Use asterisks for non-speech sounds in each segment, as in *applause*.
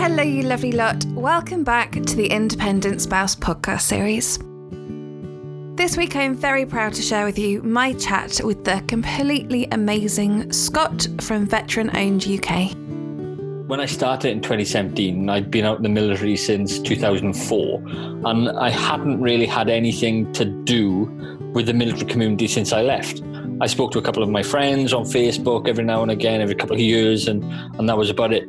Hello, you lovely lot. Welcome back to the Independent Spouse podcast series. This week, I am very proud to share with you my chat with the completely amazing Scott from Veteran Owned UK. When I started in 2017, I'd been out in the military since 2004, and I hadn't really had anything to do with the military community since I left. I spoke to a couple of my friends on Facebook every now and again, every couple of years, and, and that was about it.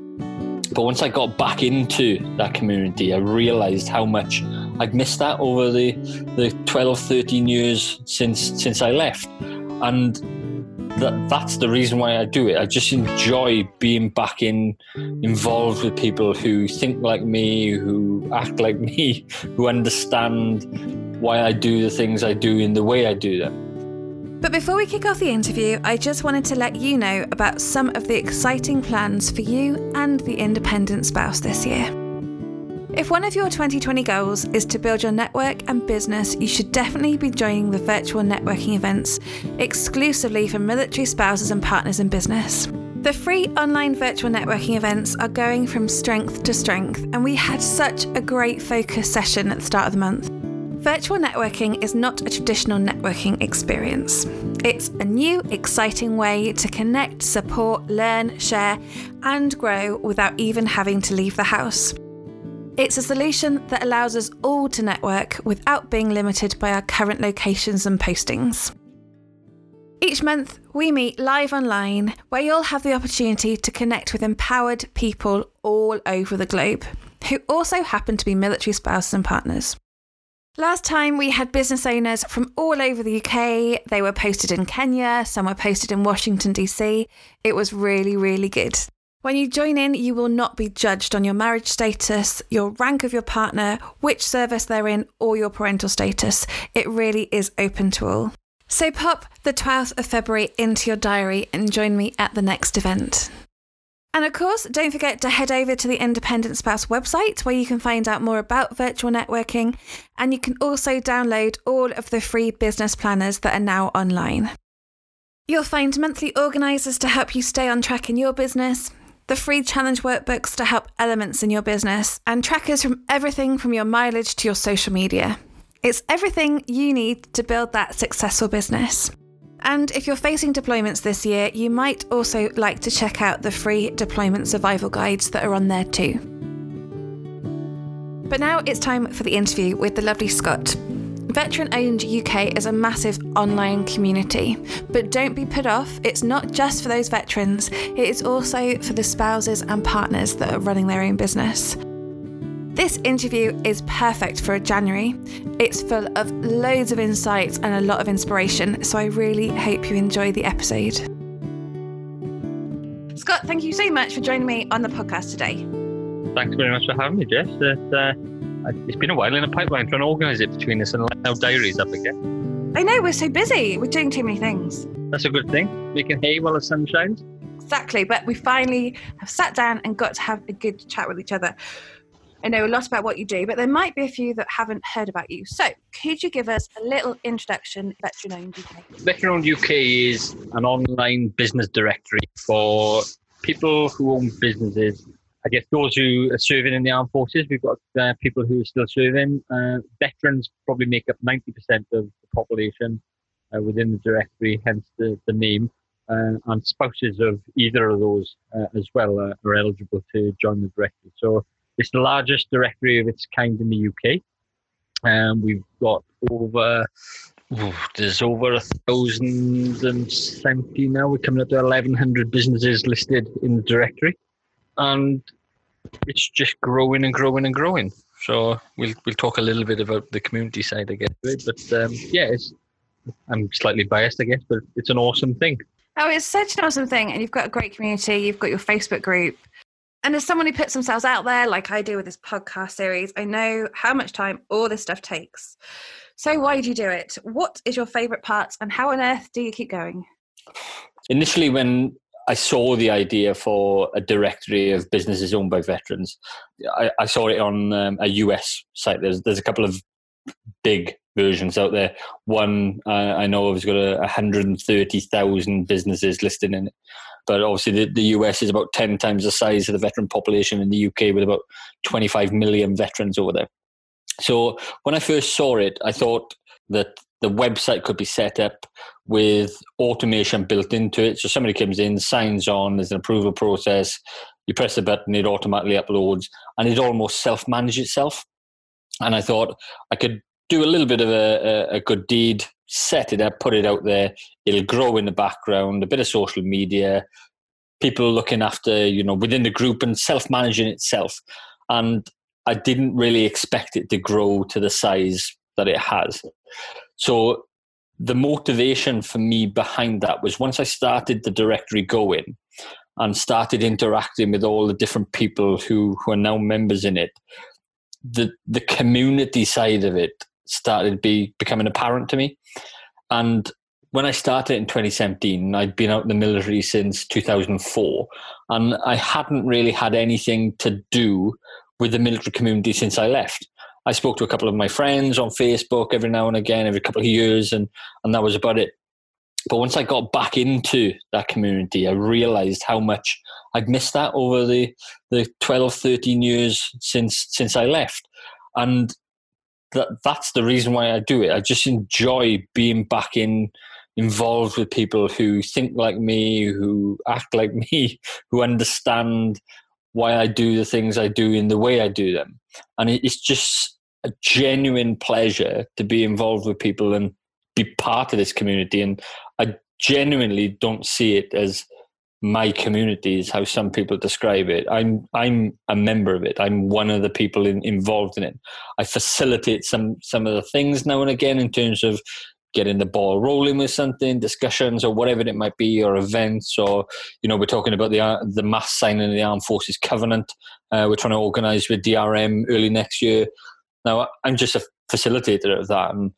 But once I got back into that community, I realized how much I'd missed that over the, the 12, 13 years since since I left. And that that's the reason why I do it. I just enjoy being back in involved with people who think like me, who act like *laughs* me, who understand why I do the things I do in the way I do them. But before we kick off the interview, I just wanted to let you know about some of the exciting plans for you and the independent spouse this year. If one of your 2020 goals is to build your network and business, you should definitely be joining the virtual networking events exclusively for military spouses and partners in business. The free online virtual networking events are going from strength to strength, and we had such a great focus session at the start of the month. Virtual networking is not a traditional networking experience. It's a new, exciting way to connect, support, learn, share, and grow without even having to leave the house. It's a solution that allows us all to network without being limited by our current locations and postings. Each month, we meet live online where you'll have the opportunity to connect with empowered people all over the globe who also happen to be military spouses and partners. Last time we had business owners from all over the UK. They were posted in Kenya, some were posted in Washington, DC. It was really, really good. When you join in, you will not be judged on your marriage status, your rank of your partner, which service they're in, or your parental status. It really is open to all. So pop the 12th of February into your diary and join me at the next event. And of course, don't forget to head over to the Independent Spouse website where you can find out more about virtual networking and you can also download all of the free business planners that are now online. You'll find monthly organisers to help you stay on track in your business, the free challenge workbooks to help elements in your business, and trackers from everything from your mileage to your social media. It's everything you need to build that successful business. And if you're facing deployments this year, you might also like to check out the free deployment survival guides that are on there too. But now it's time for the interview with the lovely Scott. Veteran Owned UK is a massive online community, but don't be put off, it's not just for those veterans, it is also for the spouses and partners that are running their own business. This interview is perfect for a January. It's full of loads of insights and a lot of inspiration, so I really hope you enjoy the episode. Scott, thank you so much for joining me on the podcast today. Thanks very much for having me, Jess. It's, uh, it's been a while in the pipeline trying to organise it between us and our diaries up again. I know, we're so busy. We're doing too many things. That's a good thing. Making hay while the sun shines. Exactly, but we finally have sat down and got to have a good chat with each other. I know a lot about what you do, but there might be a few that haven't heard about you. So, could you give us a little introduction, Veteran Owned UK? Veteran Owned UK is an online business directory for people who own businesses. I guess those who are serving in the armed forces, we've got uh, people who are still serving. Uh, veterans probably make up 90% of the population uh, within the directory, hence the, the name. Uh, and spouses of either of those uh, as well are eligible to join the directory. So it's the largest directory of its kind in the UK. Um, we've got over, there's over a thousand and seventy now. We're coming up to 1,100 businesses listed in the directory. And it's just growing and growing and growing. So we'll we'll talk a little bit about the community side, I guess. But um, yeah, I'm slightly biased, I guess, but it's an awesome thing. Oh, it's such an awesome thing, and you've got a great community. You've got your Facebook group, and as someone who puts themselves out there, like I do with this podcast series, I know how much time all this stuff takes. So, why do you do it? What is your favorite part, and how on earth do you keep going? Initially, when I saw the idea for a directory of businesses owned by veterans, I, I saw it on um, a US site. There's there's a couple of big versions out there. One I know of has got a 130,000 businesses listed in it. But obviously, the, the US is about 10 times the size of the veteran population in the UK, with about 25 million veterans over there. So when I first saw it, I thought that the website could be set up with automation built into it. So somebody comes in, signs on, there's an approval process, you press the button, it automatically uploads, and it almost self manage itself. And I thought I could do a little bit of a, a, a good deed, set it up, put it out there. It'll grow in the background, a bit of social media, people looking after, you know, within the group and self managing itself. And I didn't really expect it to grow to the size that it has. So the motivation for me behind that was once I started the directory going and started interacting with all the different people who, who are now members in it, the the community side of it started be becoming apparent to me. And when I started in 2017, I'd been out in the military since 2004, and I hadn't really had anything to do with the military community since I left. I spoke to a couple of my friends on Facebook every now and again, every couple of years, and, and that was about it. But once I got back into that community, I realized how much I'd missed that over the, the 12, 13 years since since I left. And that that's the reason why I do it. I just enjoy being back in involved with people who think like me, who act like me, *laughs* who understand why I do the things I do in the way I do them. And it's just a genuine pleasure to be involved with people and be part of this community. And I genuinely don't see it as my community is how some people describe it. I'm I'm a member of it. I'm one of the people in, involved in it. I facilitate some some of the things now and again in terms of getting the ball rolling with something, discussions or whatever it might be, or events, or you know, we're talking about the uh, the mass signing of the Armed Forces Covenant. Uh, we're trying to organise with DRM early next year. Now, I'm just a facilitator of that, and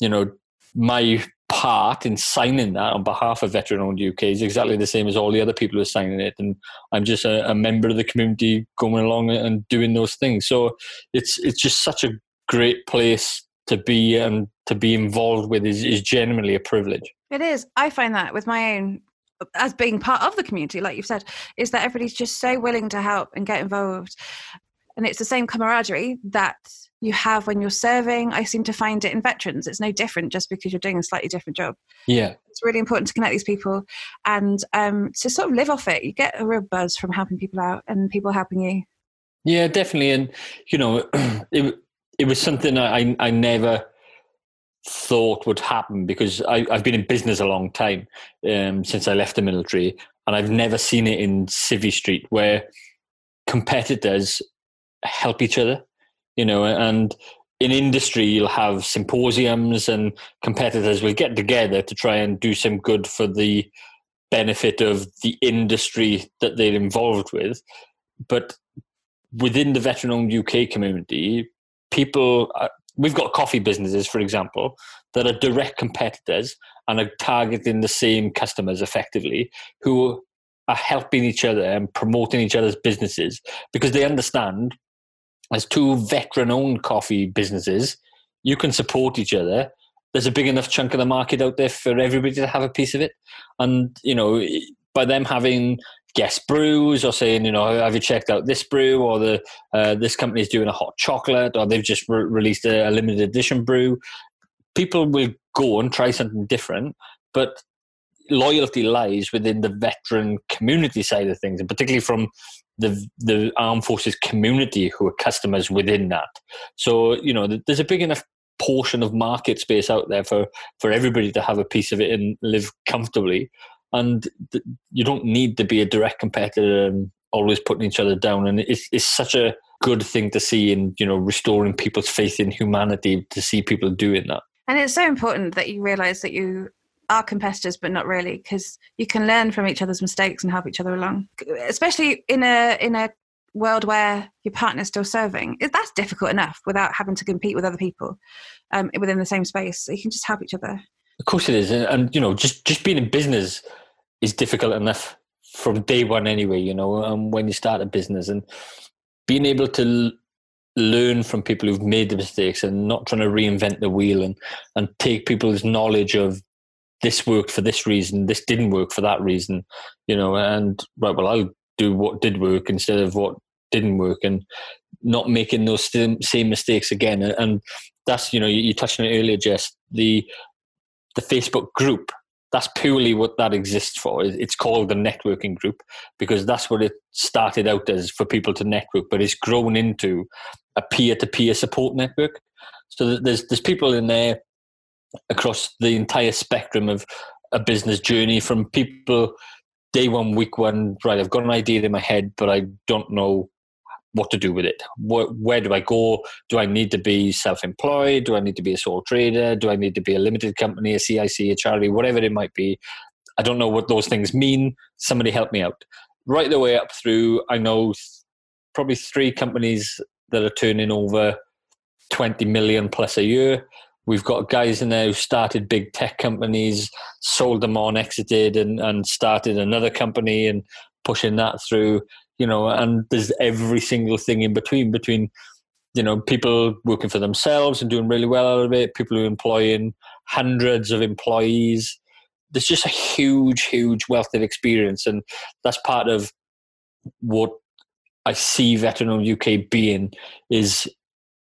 you know, my part in signing that on behalf of Veteran Owned UK is exactly the same as all the other people who are signing it, and I'm just a, a member of the community going along and doing those things. So it's it's just such a great place to be and to be involved with is, is genuinely a privilege. It is. I find that with my own as being part of the community, like you've said, is that everybody's just so willing to help and get involved. And it's the same camaraderie that you have when you're serving. I seem to find it in veterans. It's no different just because you're doing a slightly different job. Yeah. It's really important to connect these people and um, to sort of live off it. You get a real buzz from helping people out and people helping you. Yeah, definitely. And, you know, *clears throat* it, it was something I, I never thought would happen because I, have been in business a long time um, since I left the military, and I've never seen it in Civvy Street where competitors help each other, you know, and in industry you'll have symposiums and competitors will get together to try and do some good for the benefit of the industry that they're involved with. But within the veteran owned UK community, people uh, we've got coffee businesses for example that are direct competitors and are targeting the same customers effectively who are helping each other and promoting each other's businesses because they understand as two veteran owned coffee businesses you can support each other. There's a big enough chunk of the market out there for everybody to have a piece of it. And you know by them having guest brews or saying, you know, have you checked out this brew? or the uh, this company is doing a hot chocolate or they've just re- released a, a, limited edition brew. People will go and try something different, but loyalty lies within the veteran community side of things, and particularly from the the armed forces community who are customers within that. So you know, there's a big enough portion of market space out there for for everybody to have a piece of it and live comfortably and th- you don't need to be a direct competitor and always putting each other down. And it's, it's such a good thing to see in you know restoring people's faith in humanity to see people doing that. And it's so important that you realise that you are competitors, but not really, because you can learn from each other's mistakes and help each other along. Especially in a in a world where your partner's still serving, that's difficult enough without having to compete with other people um, within the same space. So you can just help each other. Of course it is, and, and you know, just just being in business is difficult enough from day one anyway. You know, um, when you start a business and being able to learn from people who've made the mistakes and not trying to reinvent the wheel and and take people's knowledge of this worked for this reason, this didn't work for that reason, you know, and right, well, I'll do what did work instead of what didn't work and not making those same mistakes again. And that's, you know, you, touched on it earlier, Jess, the, the Facebook group, that's purely what that exists for. It's called the networking group because that's what it started out as for people to network, but it's grown into a peer to peer support network. So there's, there's people in there across the entire spectrum of a business journey from people day one, week one, right, I've got an idea in my head, but I don't know what to do with it. Where, do I go? Do I need to be self employed? Do I need to be a sole trader? Do I need to be a limited company, a CIC, a charity, whatever it might be? I don't know what those things mean. Somebody help me out. Right the way up through, I know probably three companies that are turning over 20 million plus a year. We've got guys in there who started big tech companies, sold them on, exited, and, and started another company and pushing that through. You know, and there's every single thing in between between you know people working for themselves and doing really well out of it, people who are employing hundreds of employees. There's just a huge, huge wealth of experience, and that's part of what I see Veteran UK being is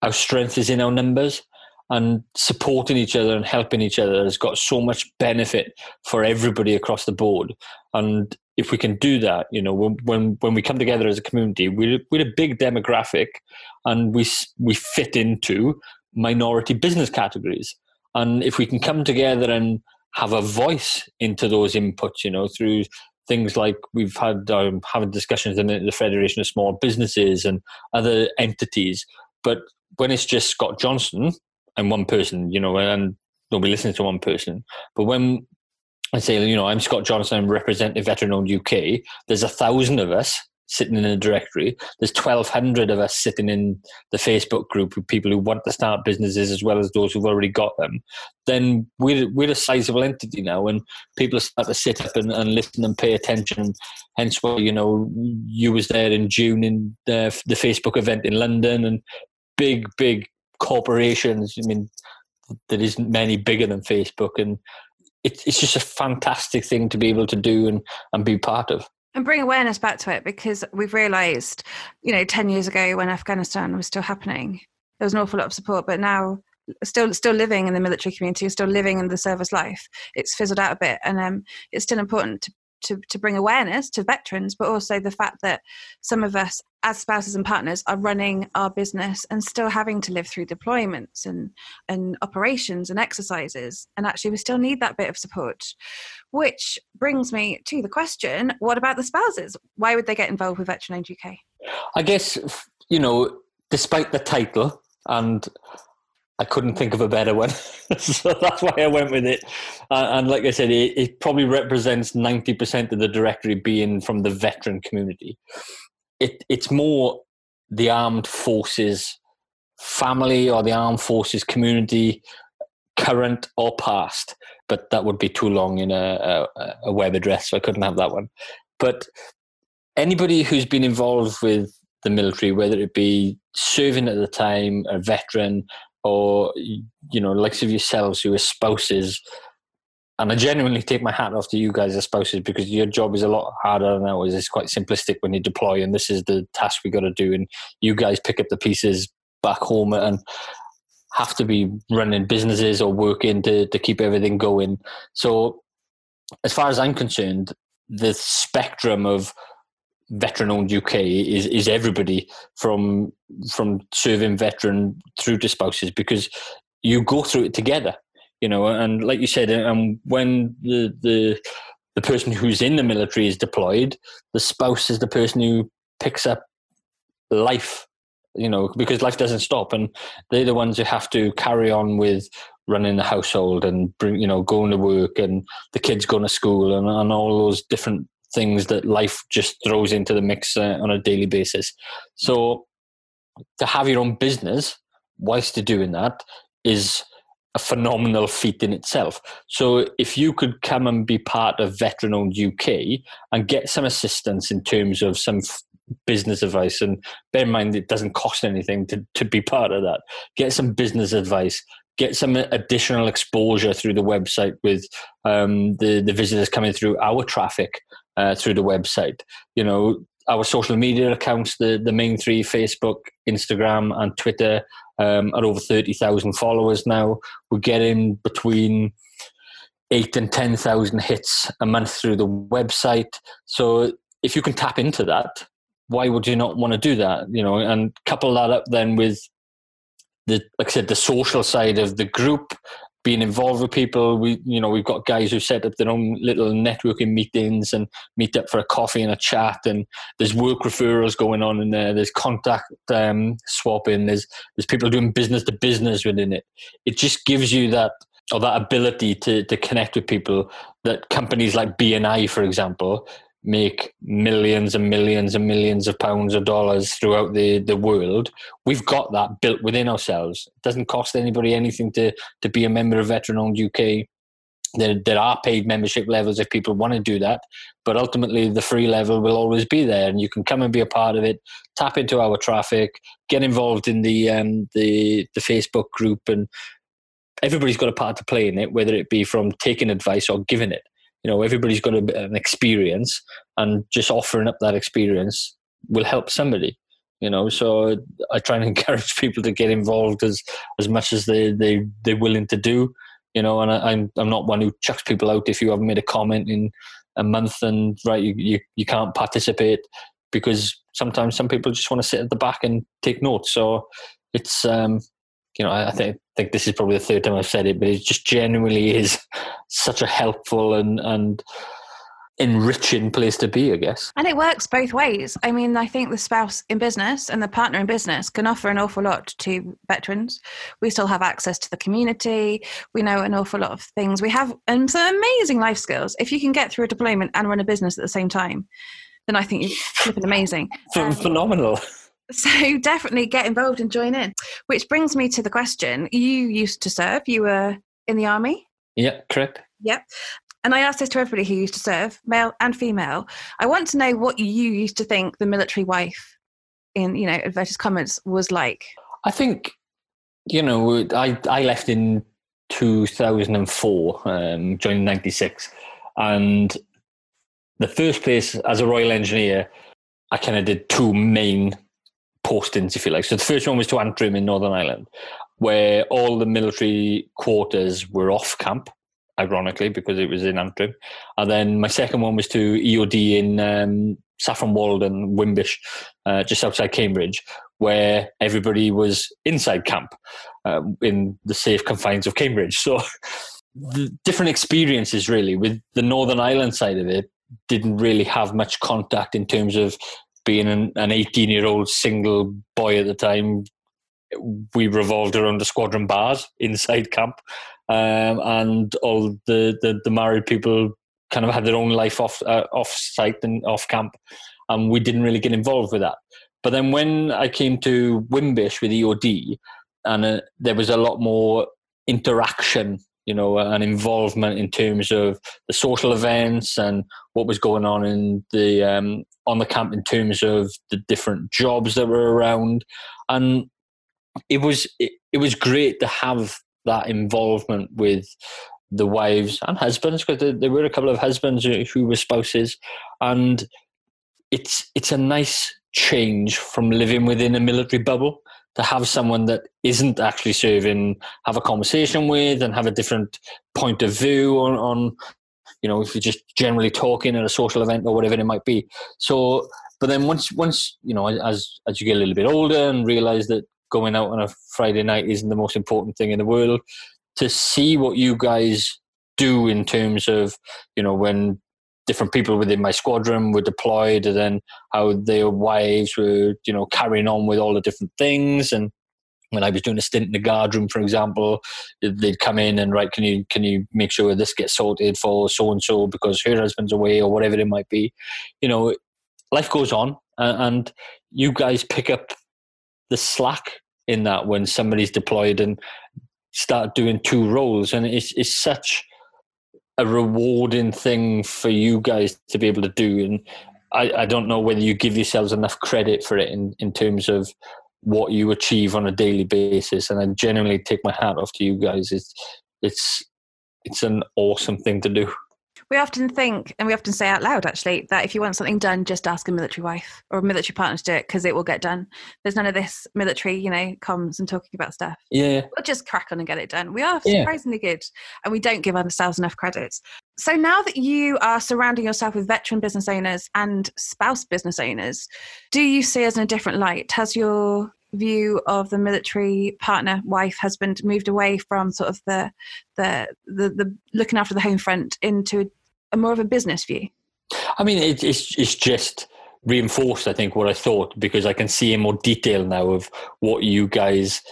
our strength is in our numbers and supporting each other and helping each other has got so much benefit for everybody across the board. And if we can do that, you know, when when we come together as a community, we're we're a big demographic, and we we fit into minority business categories. And if we can come together and have a voice into those inputs, you know, through things like we've had um, having discussions in the Federation of Small Businesses and other entities. But when it's just Scott Johnson, and one person, you know, and nobody listens to one person. But when I say, you know, I'm Scott Johnson, I'm representing Veteran Owned UK, there's a thousand of us sitting in a directory. There's 1,200 of us sitting in the Facebook group with people who want to start businesses as well as those who've already got them. Then we're, we're a sizable entity now, and people start to sit up and, and listen and pay attention. Hence why, you know, you was there in June in the, the Facebook event in London, and big, big corporations. I mean, there isn't many bigger than Facebook, and it, it's just a fantastic thing to be able to do and, and be part of. And bring awareness back to it because we've realised, you know, 10 years ago when Afghanistan was still happening, there was an awful lot of support, but now still still living in the military community, still living in the service life. It's fizzled out a bit, and um, it's still important to to, to bring awareness to veterans, but also the fact that some of us as spouses and partners are running our business and still having to live through deployments and, and operations and exercises. And actually, we still need that bit of support. Which brings me to the question what about the spouses? Why would they get involved with Veteran Owned UK? I guess, you know, despite the title, and I couldn't think of a better one. *laughs* so that's why I went with it. Uh, and like I said, it, it probably represents 90% of the directory being from the veteran community. It, it's more the armed forces family or the armed forces community, current or past. But that would be too long in a, a, a web address, so I couldn't have that one. But anybody who's been involved with the military, whether it be serving at the time, a veteran, or you know, likes of yourselves who are spouses. And I genuinely take my hat off to you guys as spouses because your job is a lot harder than ours. It's quite simplistic when you deploy, and this is the task we got to do. And you guys pick up the pieces back home and have to be running businesses or working to, to keep everything going. So, as far as I'm concerned, the spectrum of veteran owned UK is is everybody from from serving veteran through to spouses because you go through it together, you know. And like you said, and when the the the person who's in the military is deployed, the spouse is the person who picks up life, you know, because life doesn't stop, and they're the ones who have to carry on with running the household and bring, you know, going to work and the kids going to school and, and all those different things that life just throws into the mix uh, on a daily basis. So to have your own business whilst you're doing that is a phenomenal feat in itself. So if you could come and be part of Veteran Owned UK and get some assistance in terms of some business advice. And bear in mind, it doesn't cost anything to, to be part of that. Get some business advice. Get some additional exposure through the website with um, the the visitors coming through our traffic uh, through the website. You know, our social media accounts, the, the main three Facebook, Instagram, and Twitter, um, are over 30,000 followers now. We're getting between eight and 10,000 hits a month through the website. So if you can tap into that, why would you not want to do that? You know, and couple that up then with the, like I said, the social side of the group being involved with people. We, you know, we've got guys who set up their own little networking meetings and meet up for a coffee and a chat. And there's work referrals going on in there. There's contact um, swapping. There's there's people doing business to business within it. It just gives you that or that ability to to connect with people that companies like BNI, for example, make millions and millions and millions of pounds or dollars throughout the, the world. We've got that built within ourselves. It doesn't cost anybody anything to, to be a member of Veteran Owned UK. There, there are paid membership levels if people want to do that, but ultimately the free level will always be there, and you can come and be a part of it. Tap into our traffic, get involved in the um, the the Facebook group, and everybody's got a part to play in it, whether it be from taking advice or giving it you know everybody's got a, an experience and just offering up that experience will help somebody you know. So i try and *laughs* encourage people to get involved as as much as they they they're willing to do you know and I, am I'm, I'm not one who chucks people out if you haven't made a comment in a month and right you, you you can't participate because sometimes some people just want to sit at the back and take notes. So it's um you know, I, think think this is probably the third time I've said it, but it just genuinely is *laughs* such a helpful and and enriching place to be, I guess. And it works both ways. I mean, I think the spouse in business and the partner in business can offer an awful lot to veterans. We still have access to the community. We know an awful lot of things. We have um, some amazing life skills. If you can get through a deployment and run a business at the same time, then I think you're flipping amazing. Um, Phenomenal. So *laughs* definitely get involved and join in. Which brings me to the question: You used to serve. You were in the army. Yeah, correct. Yep. And I asked this to everybody who used to serve, male and female. I want to know what you used to think the military wife, in you know, inverted commas, was like. I think, you know, I I left in 2004, um, joined 96, and the first place as a Royal Engineer, I kind of did two main postings, if you like. So the first one was to Antrim in Northern Ireland, where all the military quarters were off camp, ironically, because it was in Antrim. And then my second one was to EOD in um, Saffron Walden, Wimbish, uh, just outside Cambridge, where everybody was inside camp uh, in the safe confines of Cambridge. So *laughs* the different experiences, really, with the Northern Ireland side of it, didn't really have much contact in terms of being an, an 18 year old single boy at the time, we revolved around the squadron bars inside camp. Um, and all the, the, the, married people kind of had their own life off, uh, off site and off camp. And we didn't really get involved with that. But then when I came to Wimbish with EOD, and uh, there was a lot more interaction you know, an involvement in terms of the social events and what was going on in the um, on the camp in terms of the different jobs that were around, and it was it, it was great to have that involvement with the wives and husbands because there, there were a couple of husbands who, were spouses, and it's it's a nice change from living within a military bubble to have someone that isn't actually serving have a conversation with and have a different point of view on, on you know if you're just generally talking at a social event or whatever it might be. So but then once once you know as as you get a little bit older and realize that going out on a friday night isn't the most important thing in the world to see what you guys do in terms of you know when different people within my squadron were deployed and then how their wives were you know carrying on with all the different things and when I was doing a stint in the guard room, for example, they'd come in and right, can you can you make sure this gets sorted for so and so because her husband's away or whatever it might be. You know, life goes on, and you guys pick up the slack in that when somebody's deployed and start doing two roles, and it's it's such a rewarding thing for you guys to be able to do. And I, I don't know whether you give yourselves enough credit for it in, in terms of what you achieve on a daily basis. And I genuinely take my hat off to you guys. It's it's it's an awesome thing to do. We often think, and we often say out loud actually, that if you want something done, just ask a military wife or a military partner to do it because it will get done. There's none of this military, you know, comms and talking about stuff. Yeah. We'll just crack on and get it done. We are surprisingly yeah. good and we don't give ourselves enough credit. So now that you are surrounding yourself with veteran business owners and spouse business owners, do you see us in a different light? Has your view of the military partner, wife, husband moved away from sort of the the the, the looking after the home front into a, more of a business view? I mean, it, it's it's just reinforced. I think what I thought because I can see in more detail now of what you guys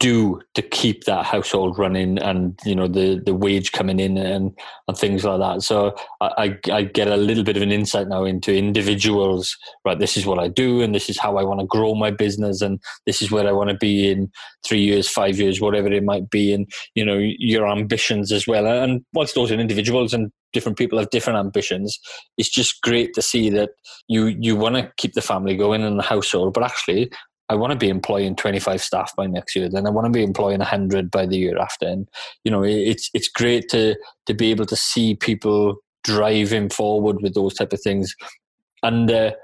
do to keep that household running and you know the the wage coming in and and things like that. So I, I get a little bit of an insight now into individuals right this is what i do and this is how i want to grow my business and this is where i want to be in three years five years whatever it might be. And you know your ambitions as well. And whilst those are individuals and different people have different ambitions it's just great to see that you you want to keep the family going and the household but actually I want to be employing 25 staff by next year. Then I want to be employing 100 by the year after. And you know, it's it's great to to be able to see people driving forward with those type of things under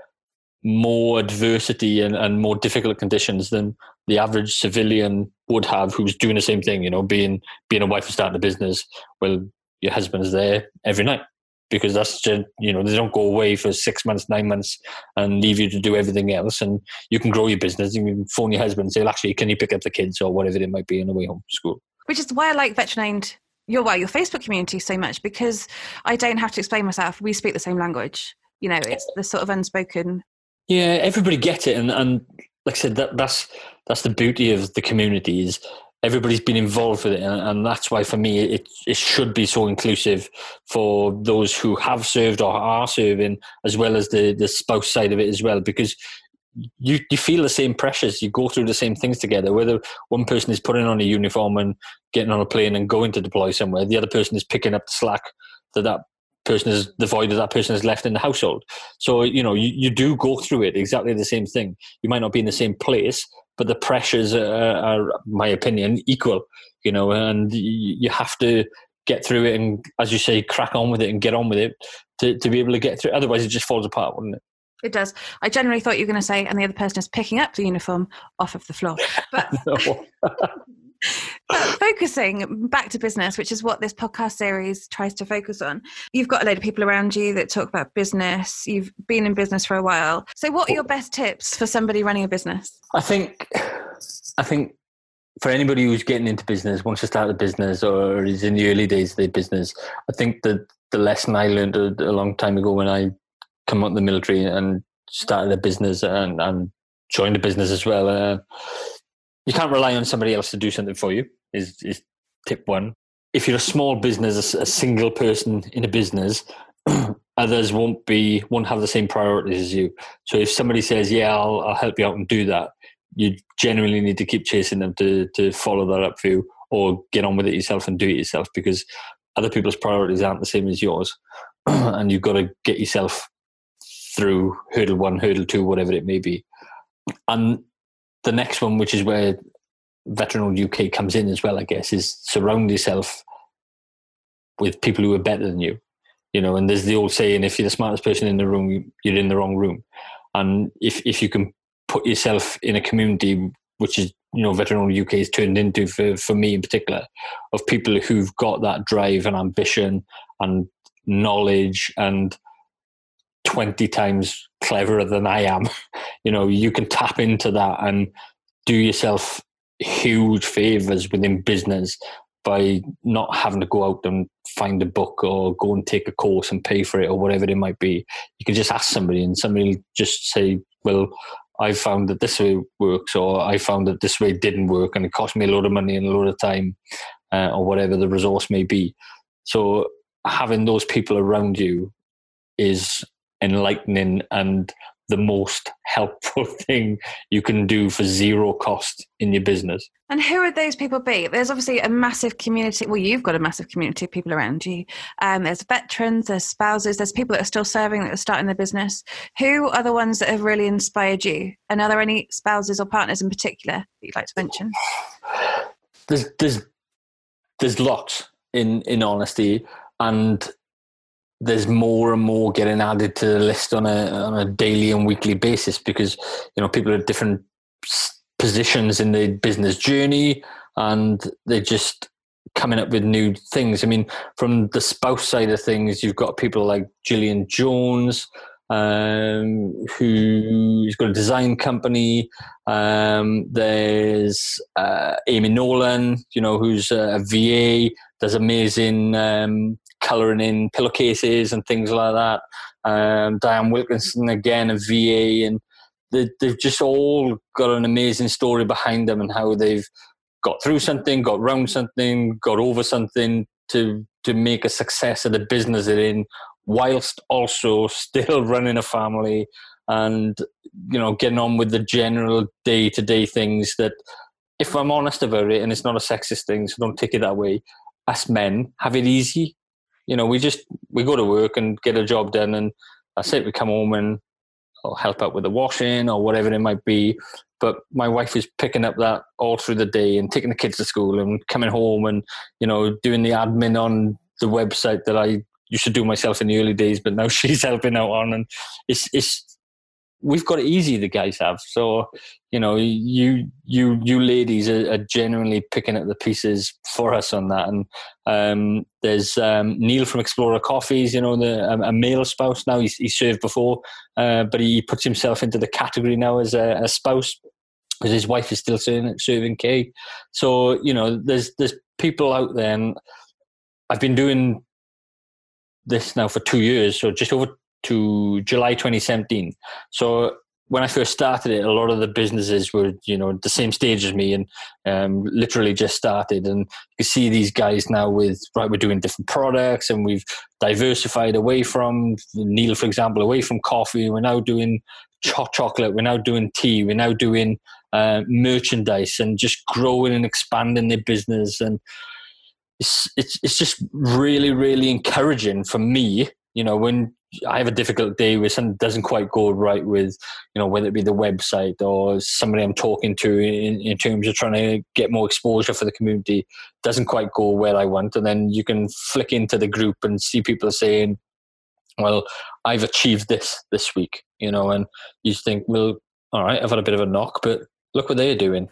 more adversity and, and more difficult conditions than the average civilian would have who's doing the same thing. You know, being being a wife and starting a business. Well, your husband's there every night because that's just you know they don't go away for six months, nine months, and leave you to do everything else. And you can grow your business. You can phone your husband and say, well, "Actually, can you pick up the kids or whatever it might be on the way home from school?" Which is why I like veteran owned your well your Facebook community so much because I don't have to explain myself. We speak the same language. You know, it's the sort of unspoken. Yeah, everybody gets it, and and like I said, that that's that's the beauty of the community is everybody's been involved with it, and, and, that's why for me it it should be so inclusive for those who have served or are serving, as well as the the spouse side of it as well, because you you feel the same pressures, you go through the same things together. Whether one person is putting on a uniform and getting on a plane and going to deploy somewhere, the other person is picking up the slack that that person is the void that that person has left in the household. So you know you, you do go through it exactly the same thing. You might not be in the same place, but the pressures are, are my opinion, equal. You know, and you have to get through it and, as you say, crack on with it and get on with it to, to be able to get through. Otherwise, it just falls apart, wouldn't it? It does. I generally thought you were going to say, and the other person is picking up the uniform off of the floor. *laughs* But but focusing back to business, which is what this podcast series tries to focus on, you've got a load of people around you that talk about business. You've been in business for a while. So, what are your best tips for somebody running a business? I think, I think for anybody who's getting into business, wants to start a business or is in the early days of their business, I think that the lesson I learned a, a long time ago when I come out of the military and started a business and, and joined a business as well. Uh, you can't rely on somebody else to do something for you. Is is tip one. If you're a small business, a single person in a business, *clears throat* others won't be won't have the same priorities as you. So if somebody says, "Yeah, I'll, I'll help you out and do that," you genuinely need to keep chasing them to to follow that up for you, or get on with it yourself and do it yourself because other people's priorities aren't the same as yours, *clears throat* and you've got to get yourself through hurdle one, hurdle two, whatever it may be. And the next one, which is where Veteran UK comes in as well, I guess, is surround yourself with people who are better than you. You know, and there's the old saying: if you're the smartest person in the room, you're in the wrong room. And if if you can put yourself in a community, which is you know Veteran UK is turned into for for me in particular, of people who've got that drive and ambition and knowledge and 20 times cleverer than I am, *laughs* you know, you can tap into that and do yourself huge favors within business by not having to go out and find a book or go and take a course and pay for it or whatever it might be. You can just ask somebody and somebody will just say, well, I found that this way works or I found that this way didn't work and it cost me a lot of money and a lot of time uh, or whatever the resource may be. So having those people around you is enlightening and the most helpful *laughs* thing you can do for zero cost in your business. And who would those people be? There's obviously a massive community. Well, you've got a massive community of people around you. Um, there's veterans, there's spouses, there's people that are still serving, that are starting their business. Who are the ones that have really inspired you? And are there any spouses or partners in particular that you'd like to mention? There's there's there's lots in in honesty, and there's more and more getting added to the list on a on a daily and weekly basis because you know people are at different positions in the business journey and they're just coming up with new things. I mean, from the spouse side of things, you've got people like Gillian Jones, um, who's got a design company. Um, there's uh, Amy Nolan, you know, who's a VA, does amazing um, colouring in pillowcases and things like that. Um, Diane Wilkinson again, a VA, and they, they've just all got an amazing story behind them and how they've got through something, got round something, got over something to to make a success of the business they're in, whilst also still *laughs* running a family and you know getting on with the general day to day things that, if I'm honest about it, and it's not a sexist thing, so don't take it that way. Us men have it easy you know, we just we go to work and get a job done, and that's it. We come home and I'll help out with the washing or whatever it might be. But my wife is picking up that all through the day and taking the kids to school and coming home and you know doing the admin on the website that I used to do myself in the early days, but now *laughs* she's helping out on, and it's it's we've got it easy the guys have. So you know you you you ladies are, are genuinely picking up the pieces for us on that. And um, there's um, neil from explorer coffees you know the a, male spouse now. He's, he served before uh, but he puts himself into the category now as a, a spouse because his wife is still serving, serving. So you know, there's there's people out there, and I've been doing this now for two years, so just over to July 2017. So when I first started it, a lot of the businesses were, you know, the same stage as me and um, literally just started. And you see these guys now with, right, we're doing different products and we've diversified away from Neil, for example, away from coffee. We're now doing hot chocolate. We're now doing tea. We're now doing uh, merchandise and just growing and expanding their business. And it's, it's, it's just really, really encouraging for me, you know, when I have a difficult day where something doesn't quite go right with, you know, whether it be the website or somebody I'm talking to in, in terms of trying to get more exposure for the community doesn't quite go where I want. And then you can flick into the group and see people saying, well, I've achieved this this week, you know, and you think, well, all right, I've had a bit of a knock, but look what they're doing.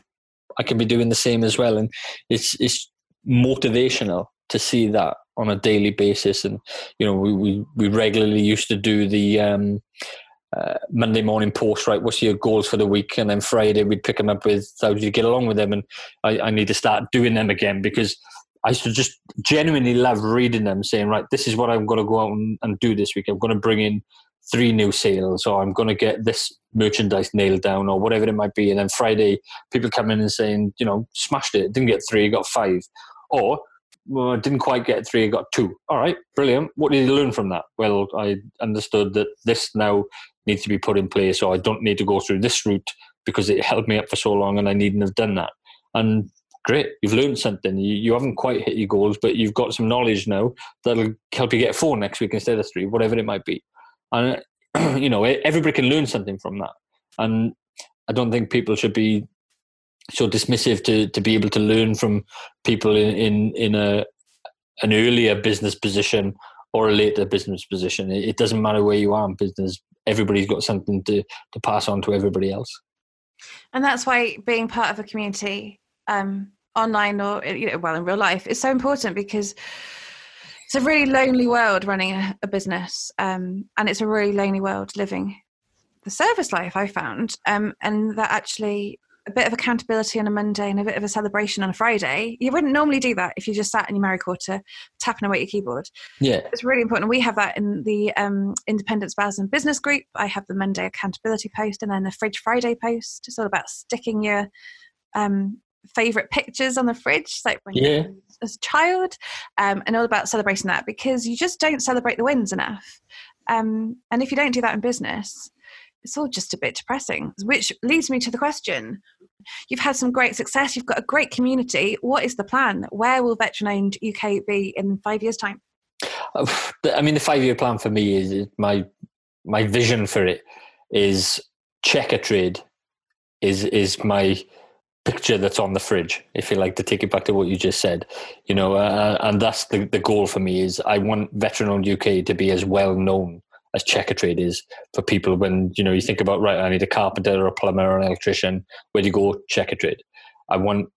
I can be doing the same as well. And it's, it's motivational to see that on a daily basis. And you know, we we, we regularly used to do the um, uh, Monday morning post. Right, what's your goals for the week? And then Friday we'd pick them up with how did you get along with them? And I, I need to start doing them again because. I used to just genuinely love reading them, saying, "Right, this is what I'm going to go out and, and do this week. I'm going to bring in three new sales or I'm going to get this merchandise nailed down or whatever it might be. And then Friday, people come in and saying, you know, smashed it, didn't get three, got five. Or well, I didn't quite get three, I got two. All right, brilliant. What did you learn from that? Well, I understood that this now needs to be put in place, so I don't need to go through this route because it held me up for so long and I needn't have done that. And great, you've learned something. You, you haven't quite hit your goals, but you've got some knowledge now that'll help you get four next week instead of three, whatever it might be. And, *clears throat* you know, everybody can learn something from that. And I don't think people should be so dismissive to to be able to learn from people in in, in a an earlier business position or a later business position. It, it doesn't matter where you are in business. Everybody's got something to to pass on to everybody else. And that's why being part of a community, um, online or you know, well in real life, is so important because it's a really lonely world running a, a business, um, and it's a really lonely world living the service life. I found, um, and that actually a bit of accountability on a Monday and a bit of a celebration on a Friday. You wouldn't normally do that if you just sat in your married quarter tapping away at your keyboard. Yeah. It's really important. We have that in the um, Independent Spouse and Business Group. I have the Monday accountability post and then the Fridge Friday post. It's all about sticking your um, favorite pictures on the fridge, like when yeah. you as a child, um, and all about celebrating that because you just don't celebrate the wins enough. Um, and if you don't do that in business, it's all just a bit depressing. Which leads me to the question You've had some great success, you've got a great community. What is the plan? Where will Veteran Owned UK be in five years' time? I mean, the five year plan for me is my my vision for it is Checkatrade is is my picture that's on the fridge if you like to take it back to what you just said you know uh, and that's the, the goal for me is i want veteran owned uk to be as well known as Checkatrade is for people when you know you think about right i need a carpenter or a plumber or an electrician where do you go Checkatrade i want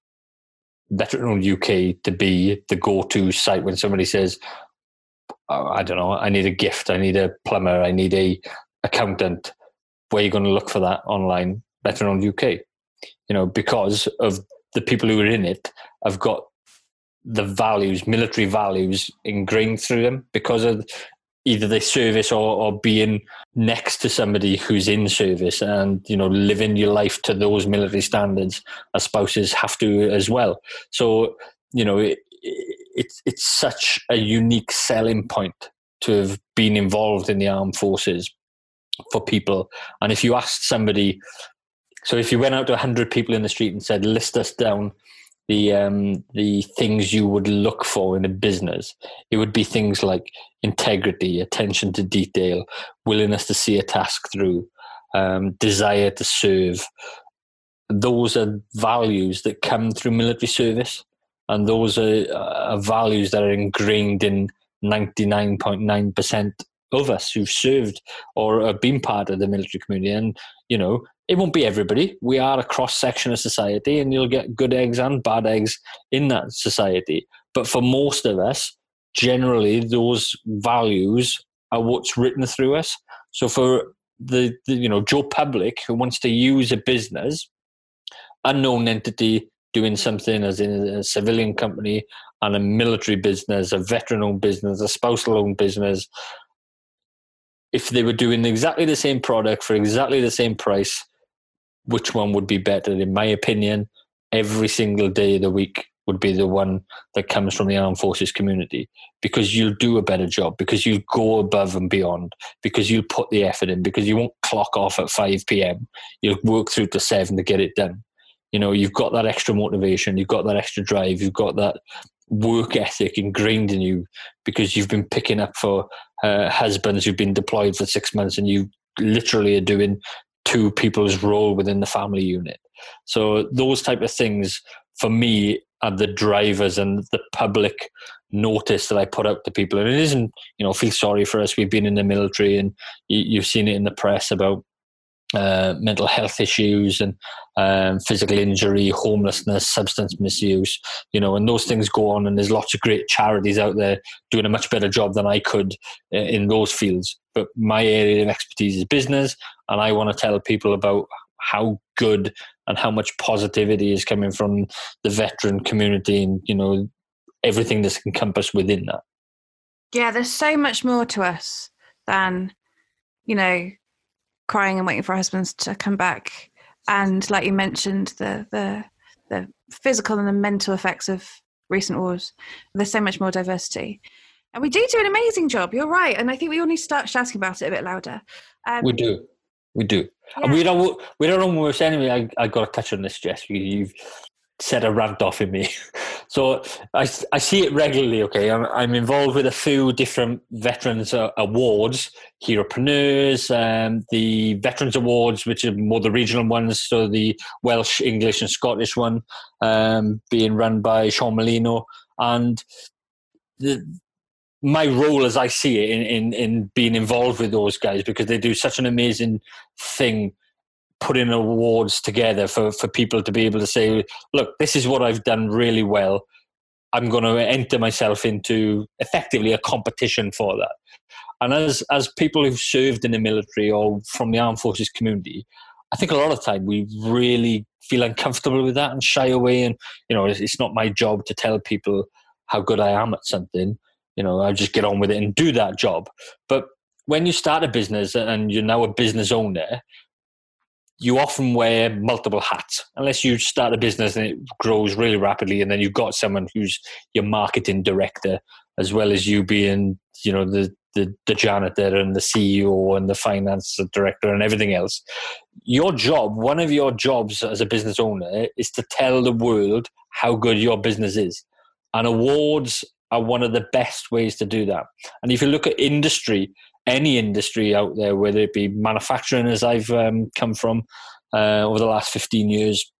veteran uk to be the go-to site when somebody says oh, i don't know i need a gift i need a plumber i need a accountant. Where you're going to look for that online veteran uk you know, because of the people who are in it have got the values, military values ingrained through them because of either their service or, or being next to somebody who's in service and, you know, living your life to those military standards as spouses have to as well. So, you know, it, it's it's such a unique selling point to have been involved in the armed forces for people. And if you asked somebody so if you went out to 100 people in the street and said, list us down the um, the things you would look for in a business, it would be things like integrity, attention to detail, willingness to see a task through, um, desire to serve. Those are values that come through military service, and those are, are values that are ingrained in 99.9% of us who've served or have been part of the military community. And, you know, it won't be everybody. We are a cross section of society, and you'll get good eggs and bad eggs in that society. But for most of us, generally, those values are what's written through us. So for the, the you know Joe Public who wants to use a business, unknown entity doing something as in a civilian company and a military business, a veteran-owned business, a spousal-owned business, if they were doing exactly the same product for exactly the same price, which one would be better? In my opinion, every single day of the week would be the one that comes from the armed forces community because you'll do a better job, because you'll go above and beyond, because you'll put the effort in, because you won't clock off at 5 p.m. You'll work through to 7 to get it done. You know, you've got that extra motivation, you've got that extra drive, you've got that work ethic ingrained in you because you've been picking up for uh, husbands who've been deployed for six months and you literally are doing two people's role within the family unit. So those type of things for me are the drivers and the public notice that I put out to people. And it isn't, you know, feel sorry for us. We've been in the military and you, have seen it in the press about uh, mental health issues and um, physical injury, homelessness, substance misuse, you know, and those things go on. And there's lots of great charities out there doing a much better job than I could uh, in those fields. But my area of expertise is business, and I want to tell people about how good and how much positivity is coming from the veteran community and, you know, everything that's encompassed within that. Yeah, there's so much more to us than, you know, crying and waiting for our husbands to come back. And like you mentioned, the the the physical and the mental effects of recent wars. There's so much more diversity. And we do do an amazing job. You're right, and I think we all need to start shouting about it a bit louder. Um, we do, we do. Yeah. And we don't. We don't almost anyway. I, I got to touch on this, Jess. You've set a rant off in me. *laughs* So I, I see it regularly. Okay, I'm, I'm involved with a few different veterans uh, awards, Heropreneurs, um, the Veterans Awards, which are more the regional ones. So the Welsh, English, and Scottish one um, being run by Sean Molino, and the my role as I see it in, in, in being involved with those guys because they do such an amazing thing putting awards together for, for people to be able to say, look, this is what I've done really well. I'm going to enter myself into effectively a competition for that. And as as people who've served in the military or from the armed forces community, I think a lot of time we really feel uncomfortable with that and shy away. And you know, it's, not my job to tell people how good I am at something. You know, I just get on with it and do that job. But when you start a business and you're now a business owner, you often wear multiple hats unless you start a business and it grows really rapidly and then you've got someone who's your marketing director as well as you being you know the the, the janitor and the CEO and the finance director and everything else. Your job, one of your jobs as a business owner, is to tell the world how good your business is. And awards are one of the best ways to do that. And if you look at industry, any industry out there, whether it be manufacturing, as I've um, come from uh, over the last 15 years,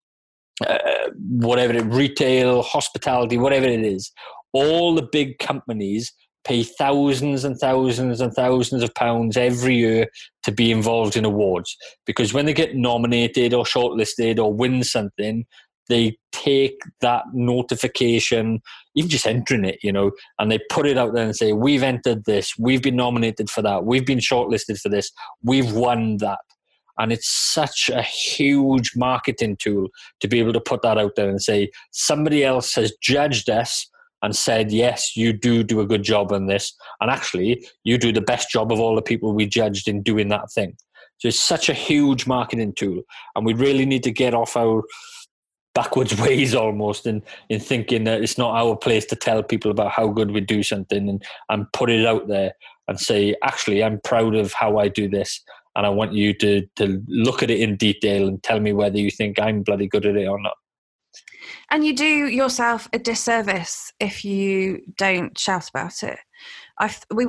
uh, whatever it, retail, hospitality, whatever it is, all the big companies pay thousands and thousands and thousands of pounds every year to be involved in awards. Because when they get nominated or shortlisted or win something, they take that notification, even just entering it, you know, and they put it out there and say, We've entered this, we've been nominated for that, we've been shortlisted for this, we've won that. And it's such a huge marketing tool to be able to put that out there and say, somebody else has judged us and said, yes, you do do a good job on this. And actually, you do the best job of all the people we judged in doing that thing. So it's such a huge marketing tool. And we really need to get off our backwards *laughs* ways almost in, in thinking that it's not our place to tell people about how good we do something and, and put it out there and say, actually, I'm proud of how I do this. And I want you to, to look at it in detail and tell me whether you think I'm bloody good at it or not. And you do yourself a disservice if you don't shout about it. I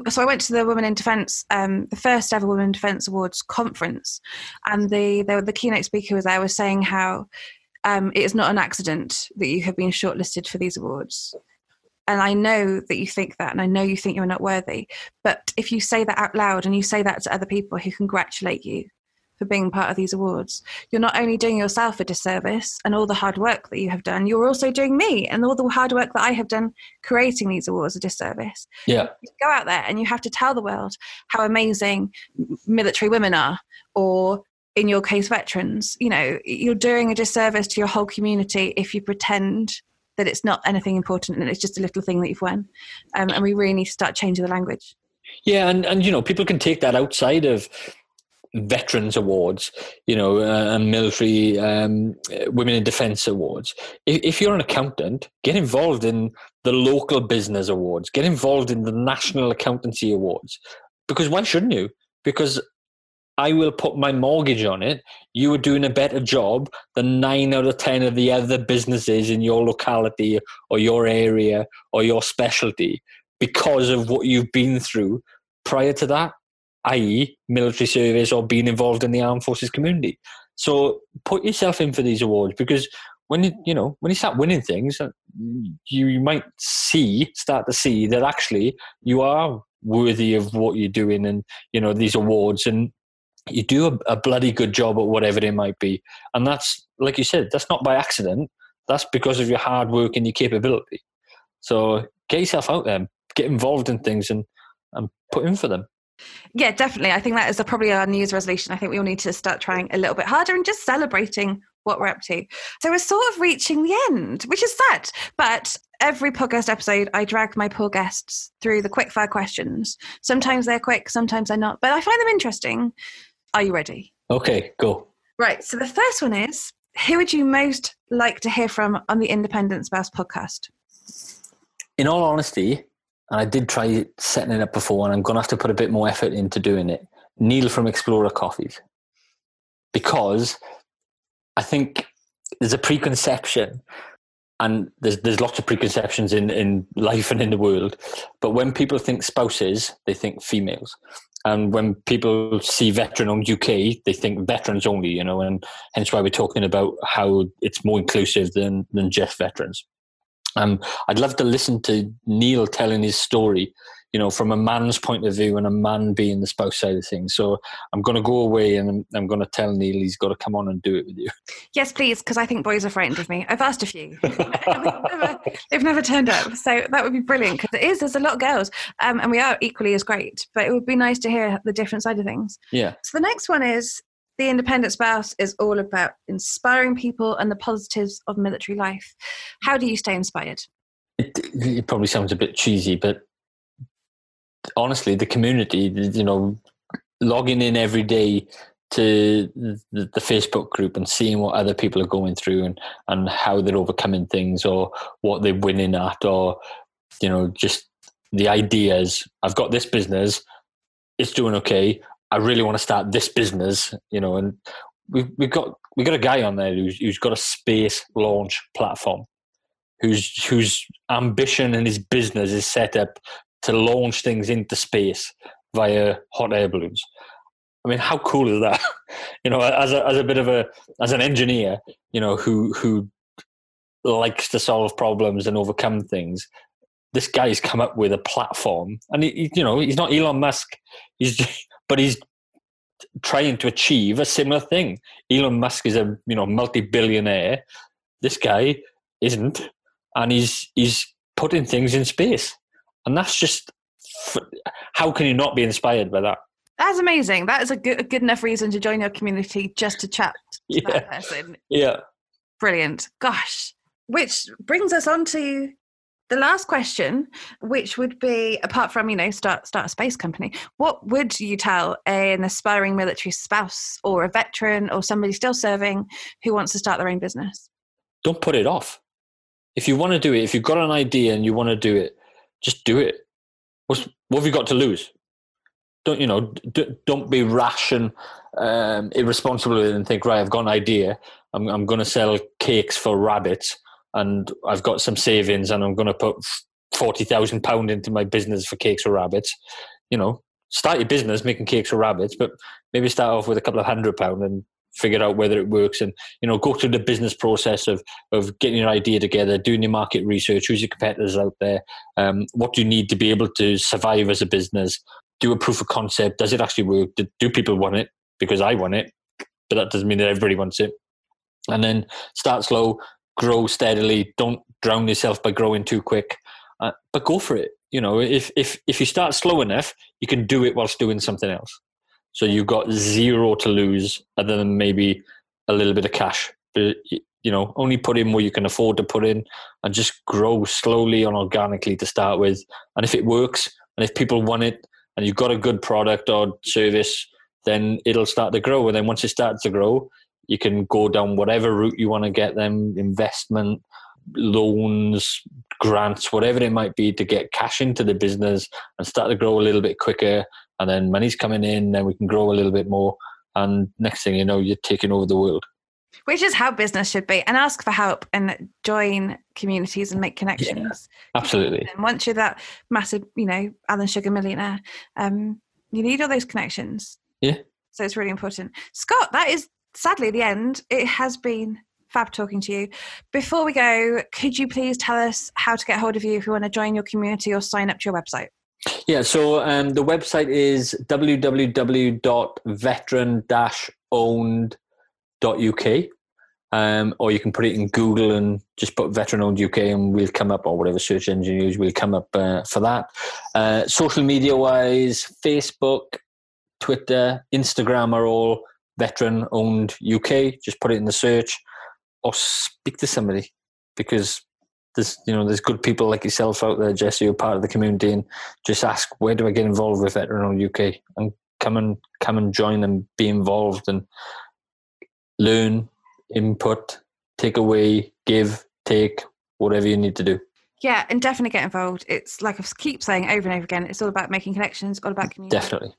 so I went to the Women in Defence, um, the first ever Women in Defence Awards conference, and the the, the keynote speaker was there was saying how um, it is not an accident that you have been shortlisted for these awards. And I know that you think that, and I know you think you're not worthy. But if you say that out loud and you say that to other people who congratulate you, for being part of these awards. You're not only doing yourself a disservice and all the hard work that you have done, you're also doing me and all the hard work that I have done creating these awards a disservice. Yeah. You go out there and you have to tell the world how amazing military women are or in your case veterans. You know, you're doing a disservice to your whole community if you pretend that it's not anything important and it's just a little thing that you've won. Um, and we really need to start changing the language. Yeah, and, and you know, people can take that outside of veterans awards, you know, uh, and military um, women in defence awards. If, if, you're an accountant, get involved in the local business awards. Get involved in the national accountancy awards. Because why shouldn't you? Because I will put my mortgage on it. You are doing a better job than nine out of ten of the other businesses in your locality or your area or your specialty because of what you've been through prior to that i.e., military service or being involved in the armed forces community. So put yourself in for these awards because when you you know when you start winning things, uh, you, you might see start to see that actually you are worthy of what you're doing and you know these awards and you do a, a bloody good job at whatever it might be and that's like you said that's not by accident that's because of your hard work and your capability so get yourself out there get involved in things and and put in for them yeah, definitely. I think that is probably our New resolution. I think we all need to start trying a little bit harder and just celebrating what we're up to. So we're sort of reaching the end, which is sad. But every podcast episode, I drag my poor guests through the quickfire questions. Sometimes they're quick, sometimes they're not, but I find them interesting. Are you ready? Okay, go. Right. So the first one is Who would you most like to hear from on the Independent Spouse podcast? In all honesty, and I did try setting it up before, and I'm going to have to put a bit more effort into doing it. Neil from Explorer Coffees, because I think there's a preconception, and there's there's lots of preconceptions in in life and in the world. But when people think spouses, they think females, and when people see veteran owned UK, they think veterans only. You know, and hence why we're talking about how it's more inclusive than than just veterans. Um, I'd love to listen to Neil telling his story, you know, from a man's point of view and a man being the spouse side of things. So I'm going to go away and I'm, I'm going to tell Neil he's got to come on and do it with you. Yes, please, because I think boys are frightened of me. I've asked a few. *laughs* they've, never, they've, never, turned up. So that would be brilliant because it is, there's a lot of girls um, and we are equally as great, but it would be nice to hear the different side of things. Yeah. So the next one is the Independent Spouse is all about inspiring people and the positives of military life. How do you stay inspired? It, it probably sounds a bit cheesy, but honestly, the community, you know, logging in every day to the, Facebook group and seeing what other people are going through and, and how they're overcoming things or what they're winning at or, you know, just the ideas. I've got this business, it's doing okay. I really want to start this business, you know, and we've we've got we got a guy on there who's who's got a space launch platform, whose whose ambition and his business is set up to launch things into space via hot air balloons. I mean, how cool is that? *laughs* you know, as a as a bit of a as an engineer, you know, who who likes to solve problems and overcome things. This guy's come up with a platform, and he, you know, he's not Elon Musk. He's, *laughs* but he's trying to achieve a similar thing. Elon Musk is a you know multi-billionaire. This guy isn't, and he's he's putting things in space, and that's just how can you not be inspired by that? That's amazing. That is a good, a good enough reason to join your community just to chat to yeah. that person. Yeah. Brilliant. Gosh. Which brings us on to the last question, which would be apart from, you know, start start a space company, what would you tell an aspiring military spouse or a veteran or somebody still serving who wants to start their own business? Don't put it off. If you want to do it, if you've got an idea and you want to do it, just do it. What's, what have you got to lose? don't you know d- don't be rash and um, irresponsible and think right i've got an idea i'm, I'm going to sell cakes for rabbits and i've got some savings and i'm going to put 40,000 pound into my business for cakes for rabbits you know start your business making cakes for rabbits but maybe start off with a couple of hundred pound and figure out whether it works and you know go through the business process of of getting your idea together doing your market research who's your competitors out there um, what do you need to be able to survive as a business do a proof of concept. Does it actually work? Do, people want it? Because I want it, but that doesn't mean that everybody wants it. And then start slow, grow steadily. Don't drown yourself by growing too quick, uh, but go for it. You know, if if if you start slow enough, you can do it whilst doing something else. So you've got zero to lose, other than maybe a little bit of cash. But you know, only put in what you can afford to put in, and just grow slowly and organically to start with. And if it works, and if people want it, and you've got a good product or service, then it'll start to grow. And then once it starts to grow, you can go down whatever route you want to get them investment, loans, grants, whatever it might be to get cash into the business and start to grow a little bit quicker. And then money's coming in, then we can grow a little bit more. And next thing you know, you're taking over the world. Which is how business should be and ask for help and join communities and make connections. yeah, absolutely. And once you're that massive you know alan sugar millionaire um, you need all those connections. Yeah. So it's really important. Scott that is sadly the end. It has been fab talking to you. Before we go could you please tell us how to get hold of you if you want to join your community or sign up to your website yeah, so um, the website is www.veteran-owned.uk um, or you can put it in Google and just put veteran owned UK and we'll come up, or whatever search engine you use, we'll come up uh, for that. Uh, social media wise, Facebook, Twitter, Instagram are all veteran owned UK. Just put it in the search or speak to somebody because there's you know there's good people like yourself out there, Jesse, who are part of the community, and just ask where do I get involved with veteran UK and come and come and join and be involved and learn input, take away, give, take, whatever you need to do. Yeah, and definitely get involved. It's like I keep saying over and over again, it's all about making connections, all about community. Definitely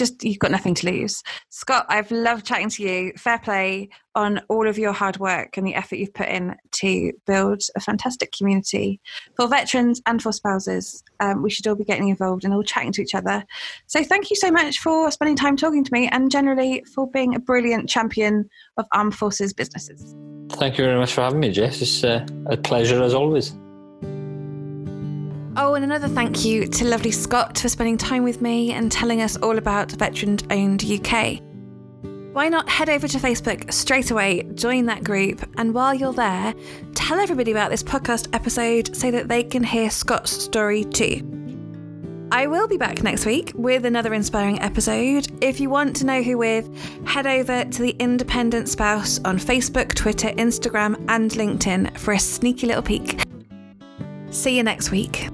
just you've got nothing to lose. Scott, I've loved chatting to you. Fair play on all of your hard work and the effort you've put in to build a fantastic community for veterans and for spouses. Um, we should all be getting involved and all chatting to each other. So thank you so much for spending time talking to me and generally for being a brilliant champion of armed forces businesses. Thank you very much for having me, Jess. It's uh, a pleasure as always. Oh, and another thank you to lovely Scott for spending time with me and telling us all about Veteran Owned UK. Why not head over to Facebook straight away, join that group, and while you're there, tell everybody about this podcast episode so that they can hear Scott's story too. I will be back next week with another inspiring episode. If you want to know who with, head over to the Independent Spouse on Facebook, Twitter, Instagram, and LinkedIn for a sneaky little peek. See you next week.